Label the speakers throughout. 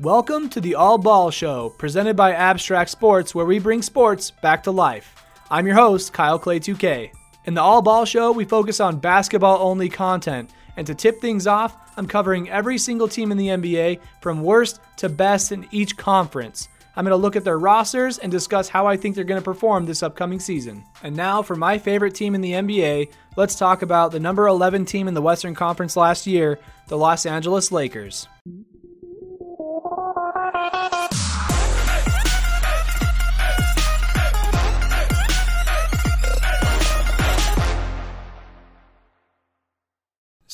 Speaker 1: Welcome to the All Ball Show, presented by Abstract Sports, where we bring sports back to life. I'm your host, Kyle Clay 2K. In the All Ball Show, we focus on basketball only content. And to tip things off, I'm covering every single team in the NBA from worst to best in each conference. I'm going to look at their rosters and discuss how I think they're going to perform this upcoming season. And now, for my favorite team in the NBA, let's talk about the number 11 team in the Western Conference last year, the Los Angeles Lakers.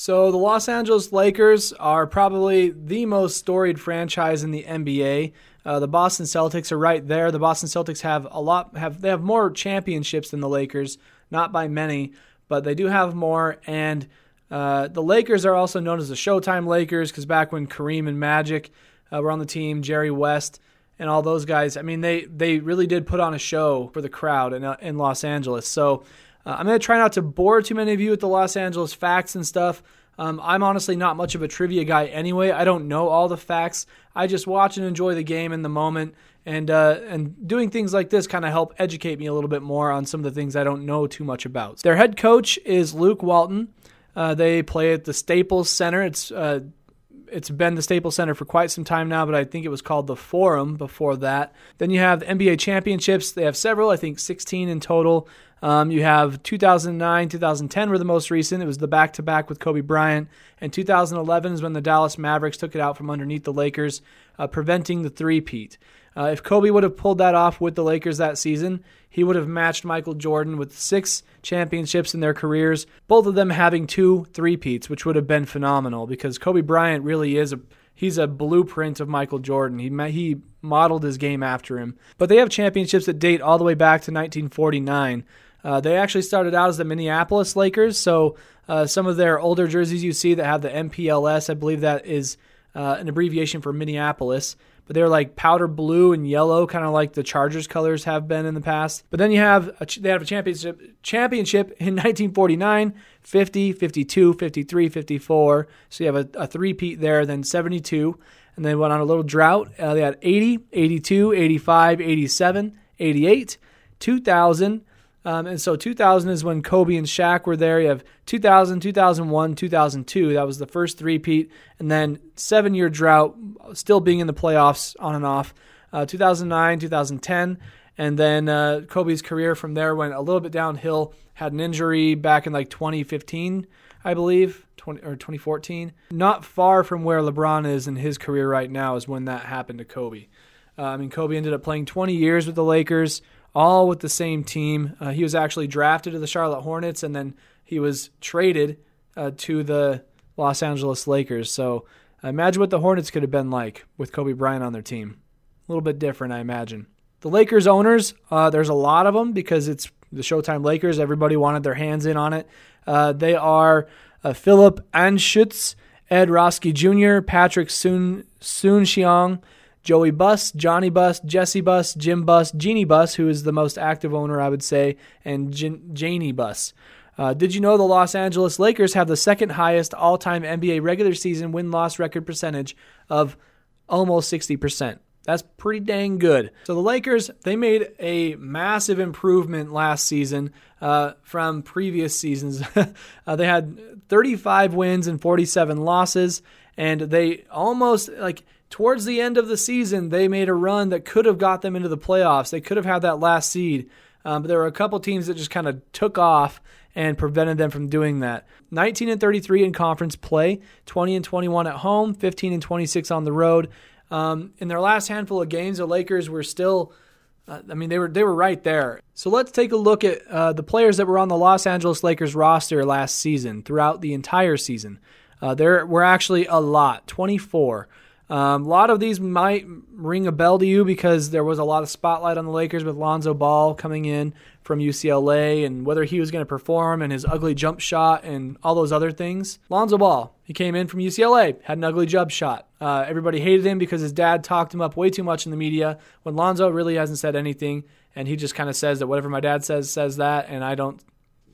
Speaker 1: So, the Los Angeles Lakers are probably the most storied franchise in the NBA. Uh, the Boston Celtics are right there. The Boston Celtics have a lot have they have more championships than the Lakers, not by many, but they do have more. And uh, the Lakers are also known as the Showtime Lakers because back when Kareem and Magic uh, were on the team, Jerry West and all those guys, I mean they they really did put on a show for the crowd in uh, in Los Angeles. So uh, I'm going to try not to bore too many of you with the Los Angeles facts and stuff. Um, I'm honestly not much of a trivia guy anyway. I don't know all the facts. I just watch and enjoy the game in the moment, and uh, and doing things like this kind of help educate me a little bit more on some of the things I don't know too much about. Their head coach is Luke Walton. Uh, they play at the Staples Center. It's uh, it's been the Staples Center for quite some time now, but I think it was called the Forum before that. Then you have the NBA championships. They have several, I think 16 in total. Um, you have 2009, 2010 were the most recent. It was the back to back with Kobe Bryant. And 2011 is when the Dallas Mavericks took it out from underneath the Lakers, uh, preventing the three-peat. Uh, if Kobe would have pulled that off with the Lakers that season, he would have matched Michael Jordan with six championships in their careers, both of them having two three-peats, which would have been phenomenal because Kobe Bryant really is a he's a blueprint of Michael Jordan. He he modeled his game after him. But they have championships that date all the way back to 1949. Uh, they actually started out as the Minneapolis Lakers, so uh, some of their older jerseys you see that have the MPLS, I believe that is uh, an abbreviation for Minneapolis. But they're like powder blue and yellow, kind of like the Chargers colors have been in the past. But then you have a, they have a championship championship in 1949, 50, 52, 53, 54. So you have a, a three-peat there, then 72. And they went on a little drought. Uh, they had 80, 82, 85, 87, 88, 2000, um, and so 2000 is when Kobe and Shaq were there. You have 2000, 2001, 2002. That was the first three-peat. And then seven year drought, still being in the playoffs on and off. Uh, 2009, 2010. And then uh, Kobe's career from there went a little bit downhill. Had an injury back in like 2015, I believe, 20, or 2014. Not far from where LeBron is in his career right now is when that happened to Kobe. Uh, I mean, Kobe ended up playing 20 years with the Lakers all with the same team. Uh, he was actually drafted to the Charlotte Hornets, and then he was traded uh, to the Los Angeles Lakers. So imagine what the Hornets could have been like with Kobe Bryant on their team. A little bit different, I imagine. The Lakers owners, uh, there's a lot of them because it's the Showtime Lakers. Everybody wanted their hands in on it. Uh, they are uh, Philip Anschutz, Ed Roski Jr., Patrick Soon Soon-Shiong, Joey Buss, Johnny Buss, Jesse Buss, Jim Buss, Jeanie Buss, who is the most active owner, I would say, and Janie Buss. Uh, did you know the Los Angeles Lakers have the second highest all time NBA regular season win loss record percentage of almost 60%? That's pretty dang good. So the Lakers, they made a massive improvement last season uh, from previous seasons. uh, they had 35 wins and 47 losses, and they almost like towards the end of the season, they made a run that could have got them into the playoffs. They could have had that last seed, um, but there were a couple teams that just kind of took off and prevented them from doing that. 19 and 33 in conference play, 20 and 21 at home, 15 and 26 on the road. Um, in their last handful of games, the Lakers were still. Uh, I mean, they were they were right there. So let's take a look at uh, the players that were on the Los Angeles Lakers roster last season, throughout the entire season. Uh, there were actually a lot, 24. Um, a lot of these might ring a bell to you because there was a lot of spotlight on the Lakers with Lonzo Ball coming in from UCLA and whether he was going to perform and his ugly jump shot and all those other things. Lonzo Ball, he came in from UCLA, had an ugly jump shot. Uh, everybody hated him because his dad talked him up way too much in the media when Lonzo really hasn't said anything and he just kind of says that whatever my dad says says that and I don't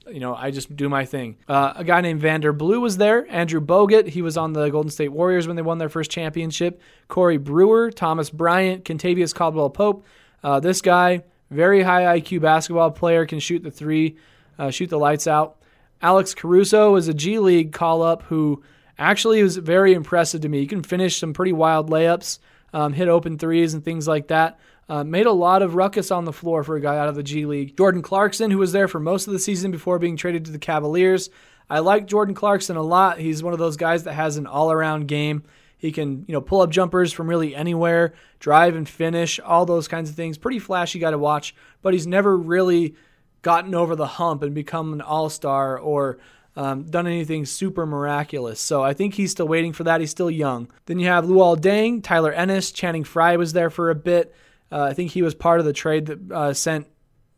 Speaker 1: you know, I just do my thing. Uh, a guy named Vander Blue was there. Andrew Bogut, he was on the Golden State Warriors when they won their first championship. Corey Brewer, Thomas Bryant, Kentavious Caldwell Pope. Uh, this guy, very high IQ basketball player, can shoot the three, uh, shoot the lights out. Alex Caruso is a G League call up who actually was very impressive to me. He can finish some pretty wild layups, um, hit open threes, and things like that. Uh, made a lot of ruckus on the floor for a guy out of the G League. Jordan Clarkson, who was there for most of the season before being traded to the Cavaliers. I like Jordan Clarkson a lot. He's one of those guys that has an all-around game. He can, you know, pull up jumpers from really anywhere, drive and finish, all those kinds of things. Pretty flashy guy to watch, but he's never really gotten over the hump and become an all-star or um, done anything super miraculous. So I think he's still waiting for that. He's still young. Then you have Luol Deng, Tyler Ennis, Channing Frye was there for a bit. Uh, I think he was part of the trade that uh, sent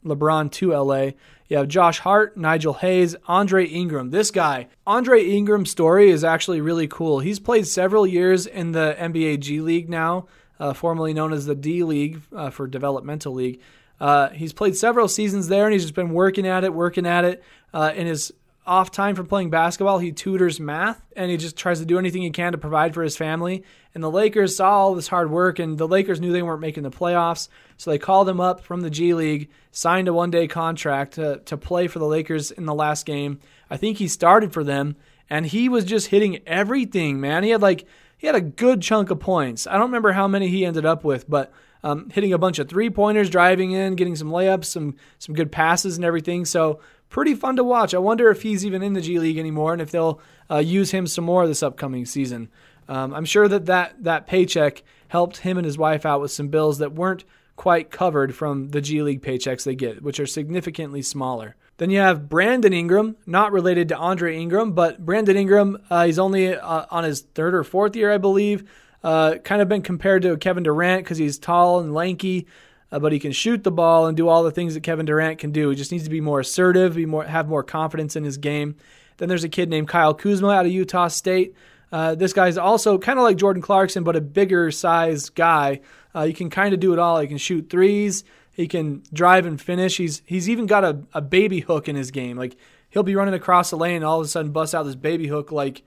Speaker 1: LeBron to LA. You have Josh Hart, Nigel Hayes, Andre Ingram. This guy, Andre Ingram's story is actually really cool. He's played several years in the NBA G League now, uh, formerly known as the D League uh, for Developmental League. Uh, he's played several seasons there, and he's just been working at it, working at it. Uh, in his off time from playing basketball, he tutors math and he just tries to do anything he can to provide for his family. And the Lakers saw all this hard work, and the Lakers knew they weren't making the playoffs. So they called him up from the G League, signed a one day contract to, to play for the Lakers in the last game. I think he started for them, and he was just hitting everything, man. He had like, he had a good chunk of points. I don't remember how many he ended up with, but um, hitting a bunch of three pointers, driving in, getting some layups, some some good passes and everything. So pretty fun to watch. I wonder if he's even in the G League anymore and if they'll uh, use him some more this upcoming season. Um, I'm sure that, that that paycheck helped him and his wife out with some bills that weren't quite covered from the G League paychecks they get, which are significantly smaller. Then you have Brandon Ingram, not related to Andre Ingram, but Brandon Ingram, uh, he's only uh, on his third or fourth year, I believe. Uh, kind of been compared to Kevin Durant because he's tall and lanky uh, but he can shoot the ball and do all the things that Kevin Durant can do. He just needs to be more assertive, be more have more confidence in his game. Then there's a kid named Kyle Kuzma out of Utah State. Uh, this guy's also kind of like Jordan Clarkson, but a bigger sized guy. Uh, he can kind of do it all. He can shoot threes. He can drive and finish. He's he's even got a, a baby hook in his game. Like he'll be running across the lane and all of a sudden bust out this baby hook like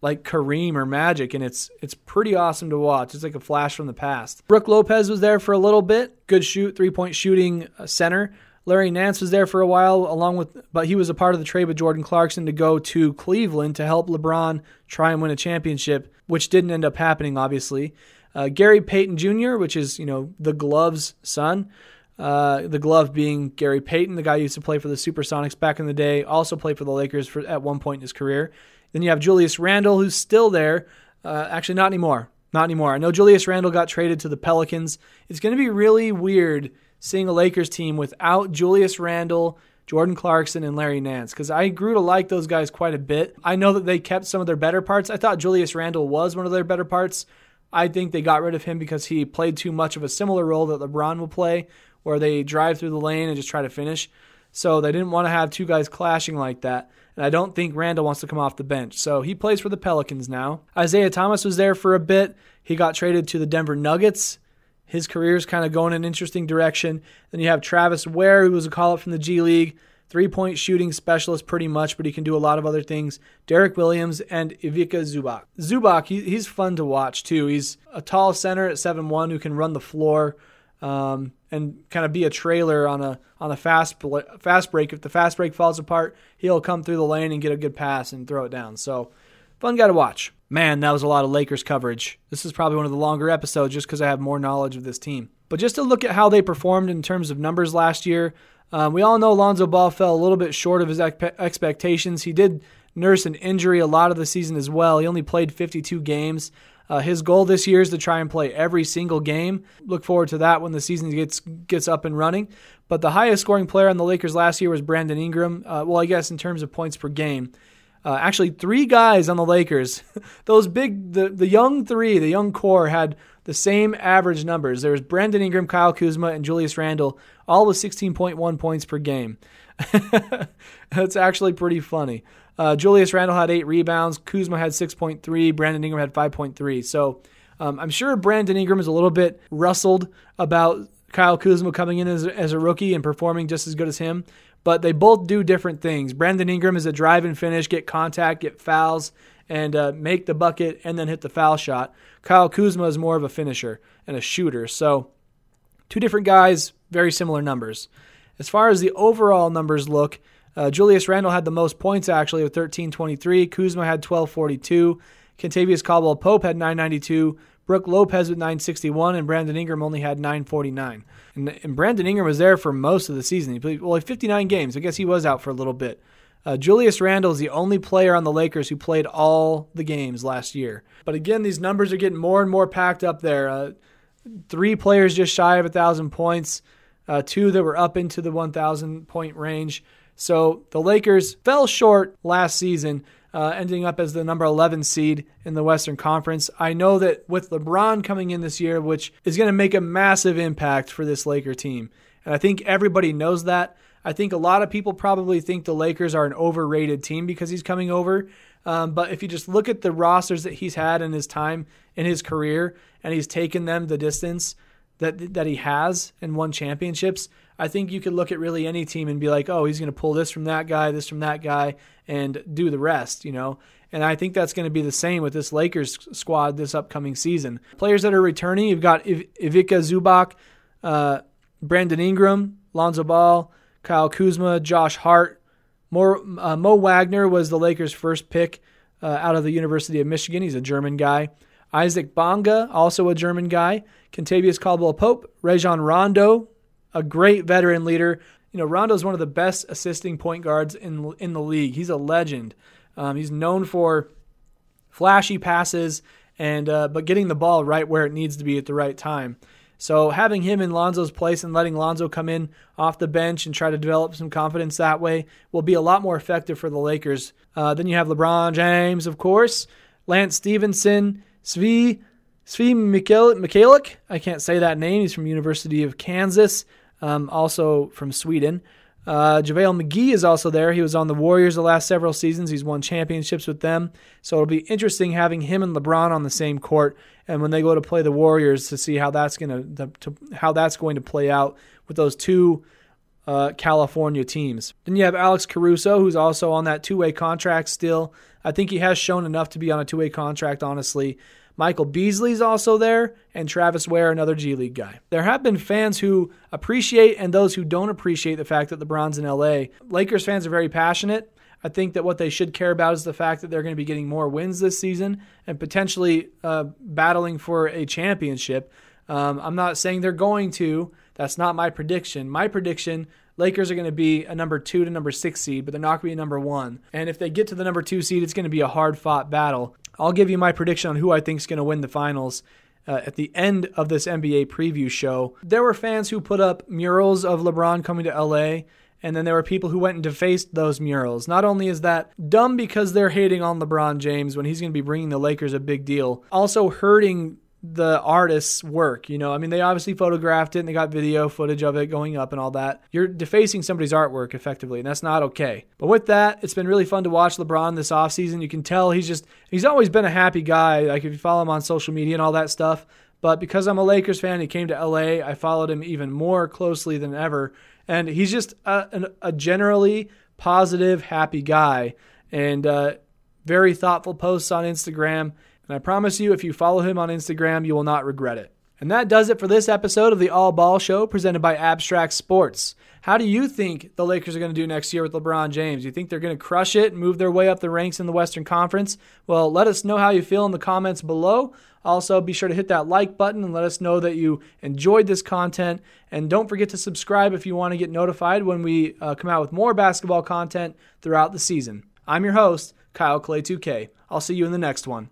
Speaker 1: like Kareem or Magic, and it's it's pretty awesome to watch. It's like a flash from the past. Brook Lopez was there for a little bit, good shoot, three point shooting uh, center. Larry Nance was there for a while, along with, but he was a part of the trade with Jordan Clarkson to go to Cleveland to help LeBron try and win a championship, which didn't end up happening, obviously. Uh, Gary Payton Jr., which is you know the Glove's son. Uh, the glove being Gary Payton, the guy who used to play for the Supersonics back in the day, also played for the Lakers for, at one point in his career. Then you have Julius Randle, who's still there. Uh, actually, not anymore. Not anymore. I know Julius Randle got traded to the Pelicans. It's going to be really weird seeing a Lakers team without Julius Randle, Jordan Clarkson, and Larry Nance because I grew to like those guys quite a bit. I know that they kept some of their better parts. I thought Julius Randle was one of their better parts. I think they got rid of him because he played too much of a similar role that LeBron will play, where they drive through the lane and just try to finish. So they didn't want to have two guys clashing like that. And I don't think Randle wants to come off the bench. So he plays for the Pelicans now. Isaiah Thomas was there for a bit. He got traded to the Denver Nuggets. His career is kind of going in an interesting direction. Then you have Travis Wear, who was a call up from the G League, three point shooting specialist pretty much, but he can do a lot of other things. Derrick Williams and Ivica Zubac. Zubac, he, he's fun to watch too. He's a tall center at seven one who can run the floor um, and kind of be a trailer on a on a fast fast break. If the fast break falls apart, he'll come through the lane and get a good pass and throw it down. So fun guy to watch. Man, that was a lot of Lakers coverage. This is probably one of the longer episodes just because I have more knowledge of this team. But just to look at how they performed in terms of numbers last year, um, we all know Lonzo Ball fell a little bit short of his expectations. He did nurse an injury a lot of the season as well. He only played 52 games. Uh, his goal this year is to try and play every single game. Look forward to that when the season gets gets up and running. But the highest scoring player on the Lakers last year was Brandon Ingram. Uh, well, I guess in terms of points per game. Uh, actually, three guys on the Lakers, those big, the, the young three, the young core had the same average numbers. There was Brandon Ingram, Kyle Kuzma, and Julius Randle, all with 16.1 points per game. That's actually pretty funny. Uh, Julius Randle had eight rebounds. Kuzma had 6.3. Brandon Ingram had 5.3. So um, I'm sure Brandon Ingram is a little bit rustled about Kyle Kuzma coming in as, as a rookie and performing just as good as him. but they both do different things. Brandon Ingram is a drive and finish, get contact, get fouls, and uh, make the bucket, and then hit the foul shot. Kyle Kuzma is more of a finisher and a shooter. So, two different guys, very similar numbers. As far as the overall numbers look, uh, Julius Randle had the most points actually with 1323. Kuzma had 1242. Kentavious Caldwell Pope had 992. Brook Lopez with 961, and Brandon Ingram only had 949. And, and Brandon Ingram was there for most of the season. He played well, 59 games. I guess he was out for a little bit. Uh, Julius Randle is the only player on the Lakers who played all the games last year. But again, these numbers are getting more and more packed up there. Uh, three players just shy of 1,000 points, uh, two that were up into the 1,000 point range. So the Lakers fell short last season, uh, ending up as the number 11 seed in the Western Conference. I know that with LeBron coming in this year, which is going to make a massive impact for this Laker team. And I think everybody knows that. I think a lot of people probably think the Lakers are an overrated team because he's coming over. Um, but if you just look at the rosters that he's had in his time in his career, and he's taken them the distance that that he has and won championships, I think you could look at really any team and be like, oh, he's going to pull this from that guy, this from that guy, and do the rest, you know. And I think that's going to be the same with this Lakers squad this upcoming season. Players that are returning, you've got Ivica Zubac, uh, Brandon Ingram, Lonzo Ball, Kyle Kuzma, Josh Hart. More, uh, Mo Wagner was the Lakers' first pick uh, out of the University of Michigan. He's a German guy. Isaac Bonga, also a German guy. Kentavious Caldwell Pope. Rajon Rondo, a great veteran leader. You know, Rondo is one of the best assisting point guards in in the league. He's a legend. Um, he's known for flashy passes and uh, but getting the ball right where it needs to be at the right time. So having him in Lonzo's place and letting Lonzo come in off the bench and try to develop some confidence that way will be a lot more effective for the Lakers. Uh, then you have LeBron James, of course, Lance Stephenson, Svi Svi Mykhailiuk. I can't say that name. He's from University of Kansas, um, also from Sweden. Uh, JaVale McGee is also there. He was on the Warriors the last several seasons. He's won championships with them. So it'll be interesting having him and LeBron on the same court, and when they go to play the Warriors, to see how that's going to, to how that's going to play out with those two uh, California teams. Then you have Alex Caruso, who's also on that two-way contract still. I think he has shown enough to be on a two-way contract, honestly. Michael Beasley's also there, and Travis Wear, another G League guy. There have been fans who appreciate and those who don't appreciate the fact that LeBron's in LA. Lakers fans are very passionate. I think that what they should care about is the fact that they're going to be getting more wins this season and potentially uh, battling for a championship. Um, I'm not saying they're going to. That's not my prediction. My prediction Lakers are going to be a number two to number six seed, but they're not going to be a number one. And if they get to the number two seed, it's going to be a hard fought battle. I'll give you my prediction on who I think is going to win the finals. Uh, at the end of this NBA preview show, there were fans who put up murals of LeBron coming to LA, and then there were people who went and defaced those murals. Not only is that dumb because they're hating on LeBron James when he's going to be bringing the Lakers a big deal, also hurting the artist's work. You know, I mean, they obviously photographed it and they got video footage of it going up and all that. You're defacing somebody's artwork effectively, and that's not okay. But with that, it's been really fun to watch LeBron this offseason. You can tell he's just, he's always been a happy guy. Like if you follow him on social media and all that stuff. But because I'm a Lakers fan, he came to LA. I followed him even more closely than ever. And he's just a, a generally positive, happy guy. And uh, very thoughtful posts on Instagram. And I promise you, if you follow him on Instagram, you will not regret it. And that does it for this episode of the All Ball Show presented by Abstract Sports. How do you think the Lakers are going to do next year with LeBron James? You think they're going to crush it and move their way up the ranks in the Western Conference? Well, let us know how you feel in the comments below. Also, be sure to hit that like button and let us know that you enjoyed this content. And don't forget to subscribe if you want to get notified when we uh, come out with more basketball content throughout the season. I'm your host, Kyle Clay 2K. I'll see you in the next one.